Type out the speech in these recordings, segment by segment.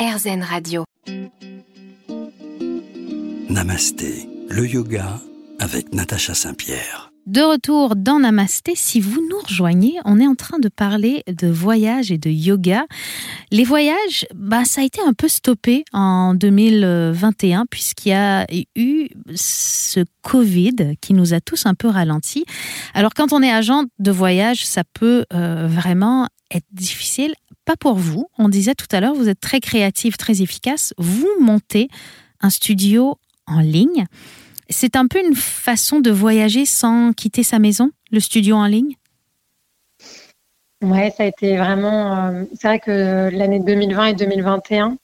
RZN Radio. Namasté, le yoga avec Natacha Saint-Pierre. De retour dans Namasté, si vous nous rejoignez, on est en train de parler de voyage et de yoga. Les voyages, bah, ça a été un peu stoppé en 2021 puisqu'il y a eu ce Covid qui nous a tous un peu ralentis. Alors quand on est agent de voyage, ça peut euh, vraiment être difficile. Pas pour vous. On disait tout à l'heure, vous êtes très créatif, très efficace. Vous montez un studio en ligne. C'est un peu une façon de voyager sans quitter sa maison, le studio en ligne? Ouais, ça a été vraiment. Euh, c'est vrai que l'année 2020 et 2021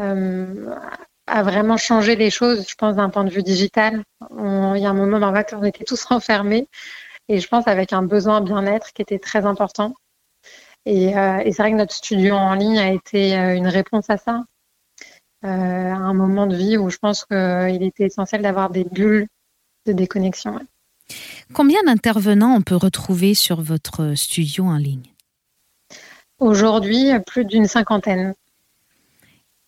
euh, a vraiment changé les choses, je pense, d'un point de vue digital. il y a un moment lequel on était tous renfermés et je pense avec un besoin bien-être qui était très important. Et, euh, et c'est vrai que notre studio en ligne a été une réponse à ça. à un moment de vie où je pense qu'il était essentiel d'avoir des bulles de déconnexion. Combien d'intervenants on peut retrouver sur votre studio en ligne? Aujourd'hui, plus d'une cinquantaine.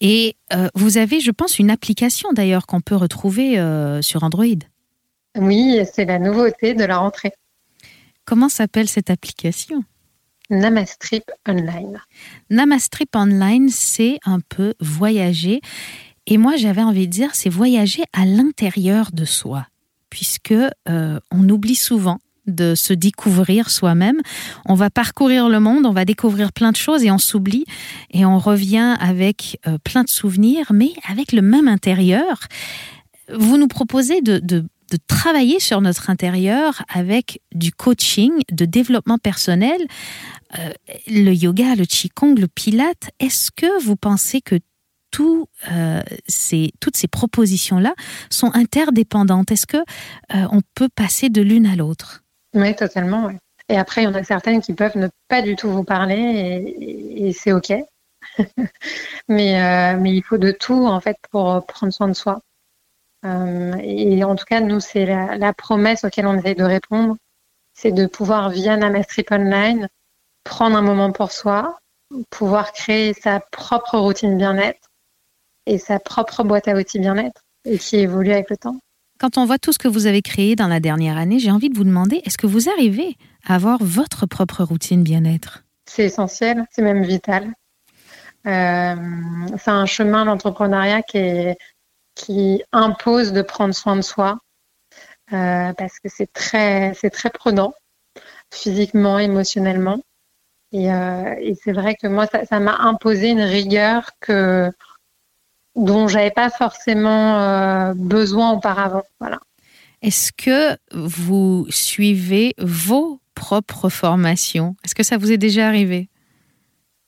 Et euh, vous avez, je pense, une application d'ailleurs qu'on peut retrouver euh, sur Android. Oui, c'est la nouveauté de la rentrée. Comment s'appelle cette application? Namastrip Online. Namastrip Online, c'est un peu voyager. Et moi, j'avais envie de dire, c'est voyager à l'intérieur de soi puisque euh, on oublie souvent de se découvrir soi-même. On va parcourir le monde, on va découvrir plein de choses et on s'oublie et on revient avec euh, plein de souvenirs, mais avec le même intérieur. Vous nous proposez de, travailler sur notre intérieur avec du coaching, de développement personnel, euh, le yoga, le qigong, le pilate. Est-ce que vous pensez que euh, toutes ces propositions-là sont interdépendantes? Est-ce que euh, on peut passer de l'une à l'autre? Oui, totalement. Et après, il y en a certaines qui peuvent ne pas du tout vous parler et, c'est OK. mais, mais il faut de tout, en fait, pour prendre soin de soi. Et en tout cas, nous, c'est la, la, promesse auquel on essaie de répondre. C'est de pouvoir, via Namastrip Online, prendre un moment pour soi, pouvoir créer sa propre routine bien-être et sa propre boîte à outils bien-être et qui évolue avec le temps. Quand on voit tout ce que vous avez créé dans la dernière année, j'ai envie de vous demander, est-ce que vous arrivez à avoir votre propre routine bien-être? C'est essentiel, c'est même vital. Euh, c'est un chemin, l'entrepreneuriat, qui, qui impose de prendre soin de soi euh, parce que c'est très, c'est très prenant, physiquement, émotionnellement. Et, euh, c'est vrai que moi, ça m'a imposé une rigueur que dont j'avais pas forcément euh, besoin auparavant. Voilà. Est-ce que vous suivez vos propres formations? Est-ce que ça vous est déjà arrivé?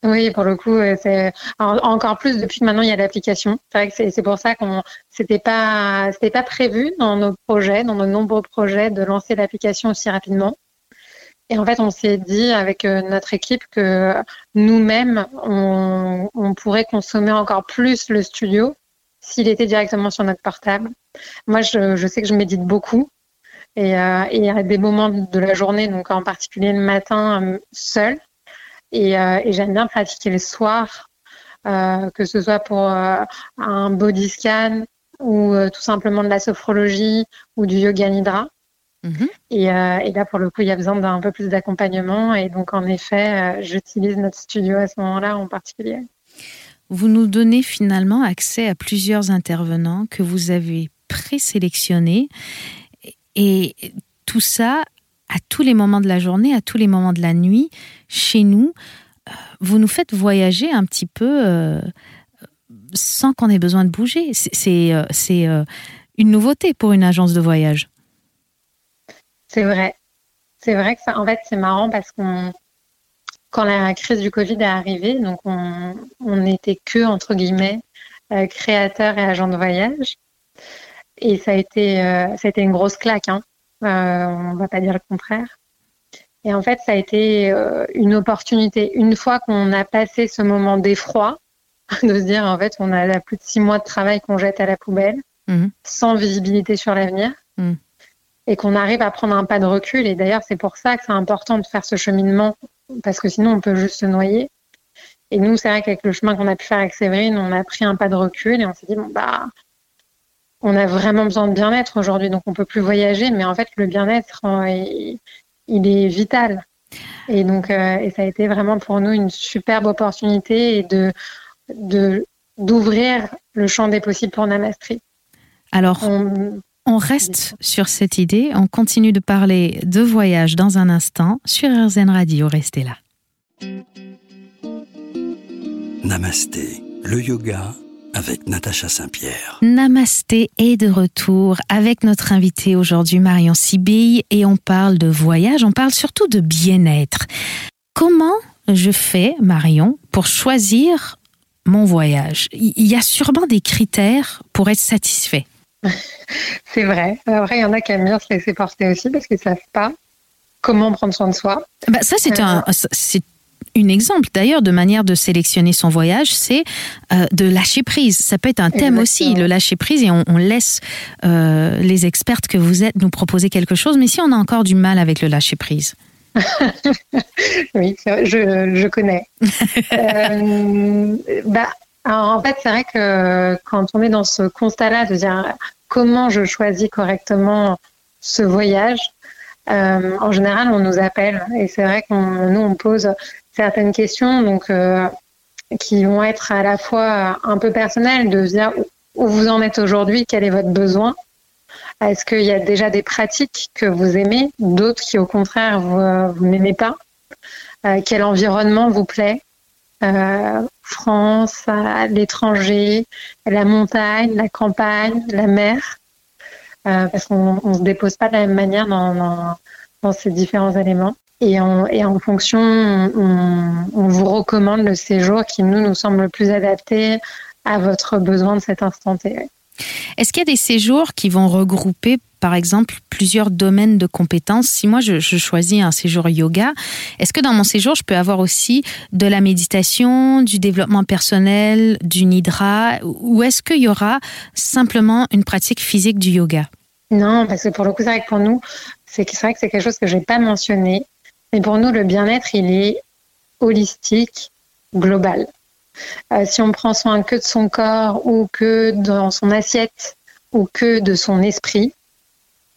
Oui, pour le coup, c'est encore plus depuis que maintenant il y a l'application. C'est vrai que c'est pour ça qu'on c'était pas c'était pas prévu dans nos projets, dans nos nombreux projets, de lancer l'application aussi rapidement. Et en fait, on s'est dit avec euh, notre équipe que nous-mêmes, on, pourrait consommer encore plus le studio s'il était directement sur notre portable. Moi, je, sais que je médite beaucoup. Et, euh, il y a des moments de la journée, donc en particulier le matin, euh, seul. Et, et j'aime bien pratiquer le soir, que ce soit pour un body scan ou tout simplement de la sophrologie ou du yoga nidra. Mhm. Euh, et, là, pour le coup, il y a besoin d'un peu plus d'accompagnement. Et donc, en effet, euh, j'utilise notre studio à ce moment-là en particulier. Vous nous donnez finalement accès à plusieurs intervenants que vous avez présélectionnés. Et tout ça à tous les moments de la journée, à tous les moments de la nuit, chez nous. Euh, vous nous faites voyager un petit peu sans qu'on ait besoin de bouger. C'est une nouveauté pour une agence de voyage. C'est vrai. C'est vrai que ça, en fait, c'est marrant parce qu'on, quand la crise du Covid est arrivée, donc on n'était que, entre guillemets, euh, créateurs et agents de voyage. Et ça a été, euh, ça a été une grosse claque, hein. Euh, on va pas dire le contraire. Et en fait, ça a été une opportunité. Une fois qu'on a passé ce moment d'effroi, de se dire, en fait, on a plus de six mois de travail qu'on jette à la poubelle, mmh. sans visibilité sur l'avenir. Mmh et qu'on arrive à prendre un pas de recul. Et d'ailleurs, c'est pour ça que c'est important de faire ce cheminement, parce que sinon, on peut juste se noyer. Et nous, c'est vrai qu'avec le chemin qu'on a pu faire avec Séverine, on a pris un pas de recul et on s'est dit, bon, bah, on a vraiment besoin de bien-être aujourd'hui, donc on peut plus voyager, mais en fait, le bien-être, il, est vital. Et donc, euh, et ça a été vraiment pour nous une superbe opportunité et de, de, d'ouvrir le champ des possibles pour Namastri. Alors, on, reste sur cette idée, on continue de parler de voyage dans un instant sur RZN Radio. Restez là. Namasté, le yoga avec Natacha Saint-Pierre. Namasté est de retour avec notre invité aujourd'hui Marion Sibille et on parle de voyage, on parle surtout de bien-être. Comment je fais, Marion, pour choisir mon voyage? Il y a sûrement des critères pour être satisfait. C'est vrai. Après, il y en a qui aiment bien se laisser porter aussi parce qu'ils ne savent pas comment prendre soin de soi. Bah, ça, c'est un, euh, c'est un exemple d'ailleurs de manière de sélectionner son voyage, c'est euh, de lâcher prise. Ça peut être un thème aussi, le lâcher prise, et on, laisse euh, les expertes que vous êtes nous proposer quelque chose. Mais si on a encore du mal avec le lâcher prise, oui, je, je connais. euh, bah, alors en fait, c'est vrai que quand on est dans ce constat-là de dire comment je choisis correctement ce voyage, euh, en général, on nous appelle et c'est vrai qu'on nous on pose certaines questions donc euh, qui vont être à la fois un peu personnelles de dire où vous en êtes aujourd'hui, quel est votre besoin, est-ce qu'il y a déjà des pratiques que vous aimez, d'autres qui au contraire vous, vous n'aimez pas, euh, quel environnement vous plaît, euh, France, l'étranger, la montagne, la campagne, la mer, euh, parce qu'on ne se dépose pas de la même manière dans, ces différents éléments. Et en, et en fonction, on, on, vous recommande le séjour qui nous nous semble le plus adapté à votre besoin de cet instant T. Est-ce qu'il y a des séjours qui vont regrouper, par exemple, plusieurs domaines de compétences? Si moi, je, choisis un séjour yoga, est-ce que dans mon séjour, je peux avoir aussi de la méditation, du développement personnel, du nidra, ou est-ce qu'il y aura simplement une pratique physique du yoga? Non, parce que pour le coup, c'est vrai que pour nous, c'est vrai que c'est quelque chose que je n'ai pas mentionné. Mais pour nous, le bien-être, il est holistique, global. Euh, si on prend soin que de son corps ou que dans son assiette ou que de son esprit,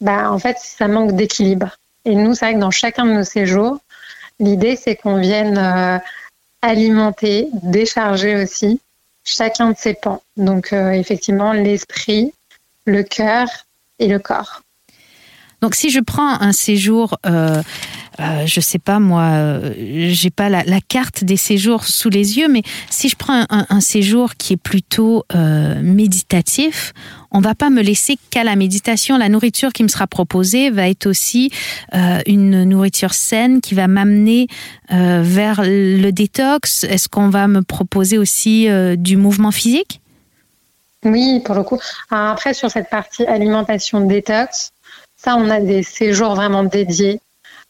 bah, en fait, ça manque d'équilibre. Et nous, c'est vrai que dans chacun de nos séjours, l'idée, c'est qu'on vienne euh, alimenter, décharger aussi chacun de ses pans. Donc, euh, effectivement, l'esprit, le cœur et le corps. Donc, si je prends un séjour euh, je sais pas moi, euh, j'ai pas la, carte des séjours sous les yeux, mais si je prends un, séjour qui est plutôt euh, méditatif, on va pas me laisser qu'à la méditation. La nourriture qui me sera proposée va être aussi une nourriture saine qui va m'amener vers le détox. Est-ce qu'on va me proposer aussi du mouvement physique? Oui, pour le coup. après, sur cette partie alimentation détox, ça, on a des séjours vraiment dédiés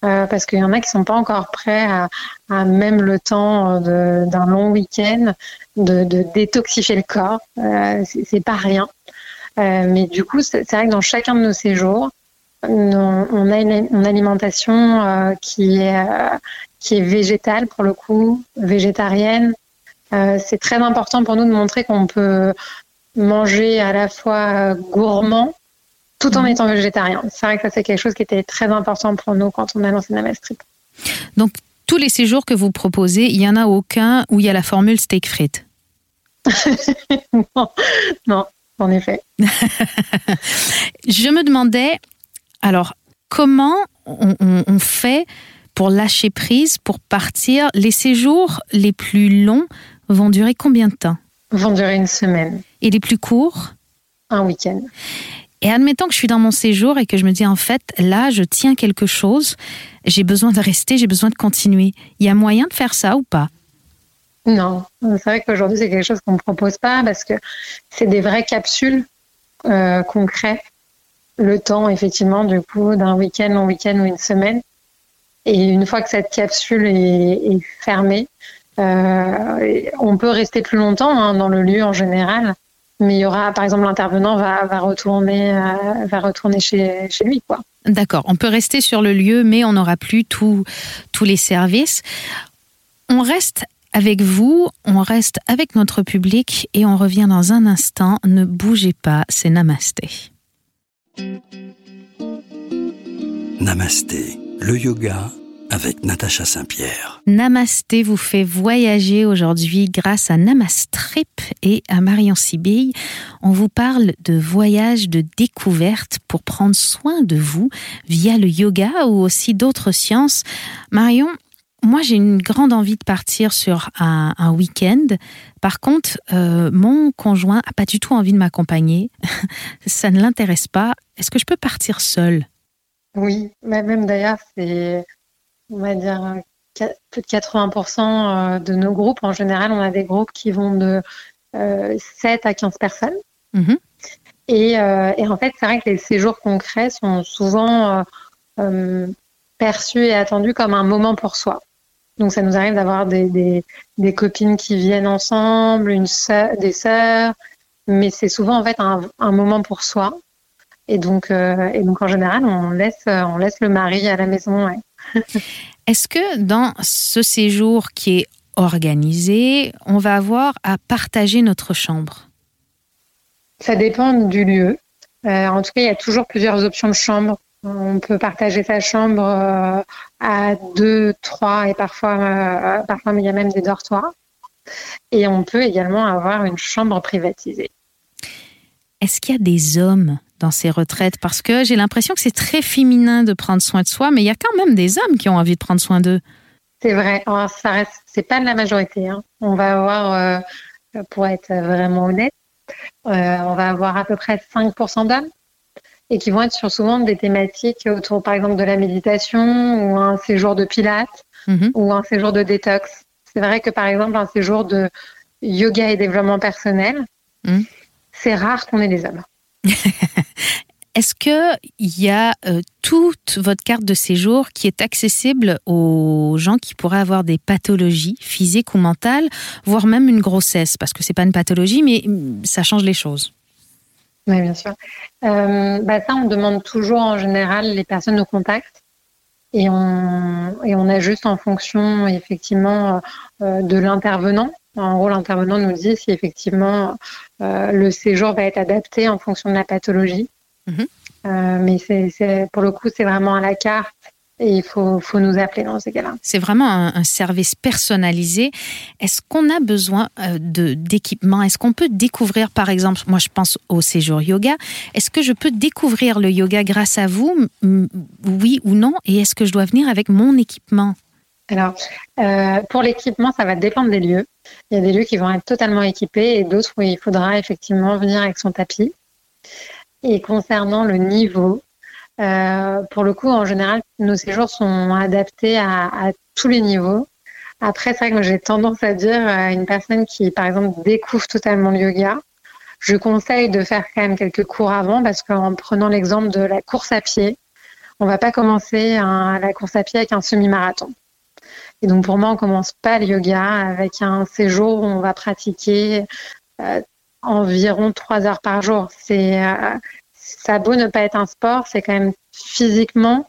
euh, parce qu'il y en a qui sont pas encore prêts à, à même le temps d'un long week-end de, de, détoxifier le corps. Euh, c'est pas rien. Euh, mais du coup, c'est vrai que dans chacun de nos séjours, on, a une, alimentation euh, qui est euh, qui est végétale pour le coup, végétarienne. c'est très important pour nous de montrer qu'on peut manger à la fois gourmand tout en mhm. étant végétarien. C'est vrai que ça, c'est quelque chose qui était très important pour nous quand on a lancé Namastrip. Donc, tous les séjours que vous proposez, il n'y en a aucun où il y a la formule steak frites non, non, en effet. Je me demandais, alors, comment on, on, fait pour lâcher prise, pour partir? Les séjours les plus longs vont durer combien de temps? Vont durer une semaine. Et les plus courts? Un week-end. Et admettons que je suis dans mon séjour et que je me dis en fait, là, je tiens quelque chose, j'ai besoin de rester, j'ai besoin de continuer. Il y a moyen de faire ça ou pas? Non, c'est vrai qu'aujourd'hui, c'est quelque chose qu'on ne propose pas parce que c'est des vraies capsules euh. Le temps, effectivement, du coup, d'un week-end en week-end ou une semaine. Et une fois que cette capsule est, fermée, euh, on peut rester plus longtemps hein, dans le lieu en général mais il y aura, par exemple, l'intervenant va, va, retourner, euh, va retourner chez, chez lui. Quoi. D'accord, on peut rester sur le lieu, mais on n'aura plus tous les services. On reste avec vous, on reste avec notre public et on revient dans un instant. Ne bougez pas, c'est Namasté. Namasté, le yoga avec Natacha Saint-Pierre. Namasté vous fait voyager aujourd'hui grâce à Namastrip et à Marion Sibille. On vous parle de voyage de découverte pour prendre soin de vous via le yoga ou aussi d'autres sciences. Marion, moi, j'ai une grande envie de partir sur un, week-end. Par contre, euh, mon conjoint a pas du tout envie de m'accompagner. Ça ne l'intéresse pas. Est-ce que je peux partir seule? Oui, même d'ailleurs, c'est on va dire, plus de 80% euh, de nos groupes. En général, on a des groupes qui vont de 7 euh, à 15 personnes. Mhm. Euh, et, en fait, c'est vrai que les séjours concrets sont souvent perçus et attendus comme un moment pour soi. Donc, ça nous arrive d'avoir des, copines qui viennent ensemble, une des sœurs, mais c'est souvent en fait un, moment pour soi. Et donc, et donc, en général, on laisse, on laisse le mari à la maison. Est-ce que dans ce séjour qui est organisé, on va avoir à partager notre chambre? Ça dépend du lieu. Euh, en tout cas, il y a toujours plusieurs options de chambre. On peut partager sa chambre euh, à deux, trois et parfois, euh, parfois il y a même des dortoirs. Et on peut également avoir une chambre privatisée. Est-ce qu'il y a des hommes? Dans ces retraites Parce que j'ai l'impression que c'est très féminin de prendre soin de soi, mais il y a quand même des hommes qui ont envie de prendre soin d'eux. C'est vrai. ça reste, c'est pas de la majorité. Hein. On va avoir, euh, pour être vraiment honnête, euh, on va avoir à peu près 5% d'hommes et qui vont être sur souvent des thématiques autour, par exemple, de la méditation ou un séjour de pilates mhm. ou un séjour de détox. C'est vrai que, par exemple, un séjour de yoga et développement personnel, mhm. c'est rare qu'on ait des hommes. Est-ce qu'il y a euh, toute votre carte de séjour qui est accessible aux gens qui pourraient avoir des pathologies physiques ou mentales, voire même une grossesse? Parce que ce n'est pas une pathologie, mais mm, ça change les choses. Oui, bien sûr. Euh, bah ça, on demande toujours en général les personnes nous contactent et on, et on ajuste en fonction effectivement euh, de l'intervenant. En gros, l'intervenant nous dit si effectivement le séjour va être adapté en fonction de la pathologie. Mhm. Euh, mais c'est, pour le coup, c'est vraiment à la carte et il faut, faut nous appeler dans ces cas-là. C'est vraiment un, service personnalisé. Est-ce qu'on a besoin euh, d'équipement? Est-ce qu'on peut découvrir, par exemple, moi je pense au séjour yoga, est-ce que je peux découvrir le yoga grâce à vous? Oui ou non? Et est-ce que je dois venir avec mon équipement? Alors, euh, pour l'équipement, ça va dépendre des lieux. Il y a des lieux qui vont être totalement équipés et d'autres où il faudra effectivement venir avec son tapis. Et concernant le niveau, euh, pour le coup, en général, nos séjours sont adaptés à, tous les niveaux. Après, c'est vrai que j'ai tendance à dire à une personne qui, par exemple, découvre totalement le yoga, je conseille de faire quand même quelques cours avant parce qu'en prenant l'exemple de la course à pied, on ne va pas commencer la course à pied avec un semi-marathon. Et donc pour moi, on commence pas le yoga avec un séjour où on va pratiquer euh, environ trois heures par jour. C'est euh, ça a beau ne pas être un sport, c'est quand même physiquement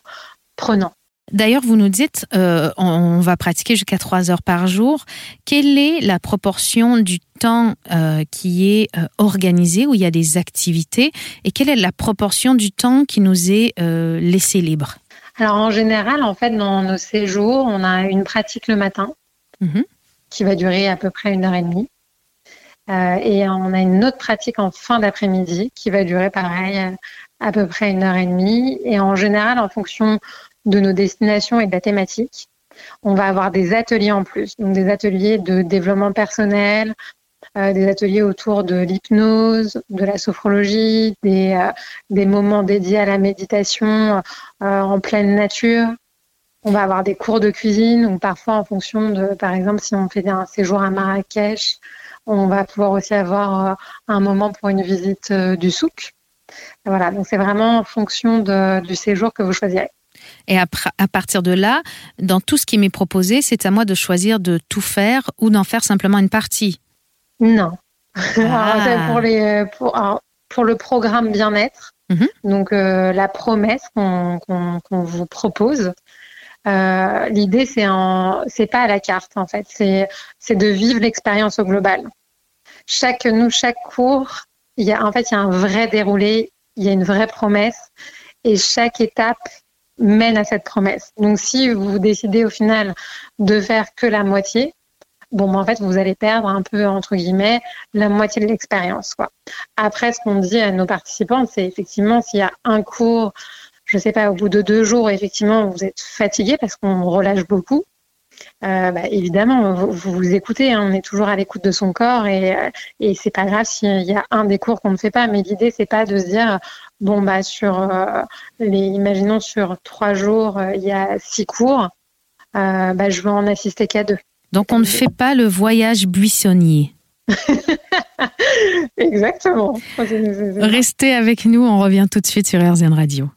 prenant. D'ailleurs, vous nous dites, euh, on, va pratiquer jusqu'à trois heures par jour. Quelle est la proportion du temps qui est organisé, où il y a des activités, et quelle est la proportion du temps qui nous est laissé libre? Alors en général, en fait, dans nos séjours, on a une pratique le matin mhm. qui va durer à peu près une heure et demie. Euh, et on a une autre pratique en fin d'après-midi qui va durer pareil à peu près une heure et demie. Et en général, en fonction de nos destinations et de la thématique, on va avoir des ateliers en plus, donc des ateliers de développement personnel, euh, des ateliers autour de l'hypnose, de la sophrologie, des, euh, moments dédiés à la méditation euh, en pleine nature. On va avoir des cours de cuisine ou parfois en fonction de, par exemple, si on fait un séjour à Marrakech, on va pouvoir aussi avoir un moment pour une visite du souk. Voilà, donc c'est vraiment en fonction de, du séjour que vous choisirez. Et à, à, partir de là, dans tout ce qui m'est proposé, c'est à moi de choisir de tout faire ou d'en faire simplement une partie? Non. Ah. pour, les, pour, pour, le programme bien-être, mhm. donc euh, la promesse qu'on vous propose, L'idée, c'est c'est pas à la carte en fait, c'est c'est de vivre l'expérience au global. Chaque nous, chaque cours, il y a en fait il y a un vrai déroulé, il y a une vraie promesse, et chaque étape mène à cette promesse. Donc si vous décidez au final de faire que la moitié, bon, ben, en fait, vous allez perdre un peu, entre guillemets, la moitié de l'expérience. Quoi. Après, ce qu'on dit à nos participants, c'est effectivement s'il y a un cours, je ne sais pas, au bout de deux jours, effectivement, vous êtes fatigué parce qu'on relâche beaucoup. Euh, bah, évidemment, vous, vous, écoutez, hein, on est toujours à l'écoute de son corps et, euh, et c'est pas grave s'il y a un des cours qu'on ne fait pas, mais l'idée c'est pas de se dire bon bah sur euh, les, imaginons sur trois jours il y a six cours, bah, je vais en assister qu'à deux. Donc on ne fait pas le voyage buissonnier. Exactement. Restez avec nous, on revient tout de suite sur RZN Radio.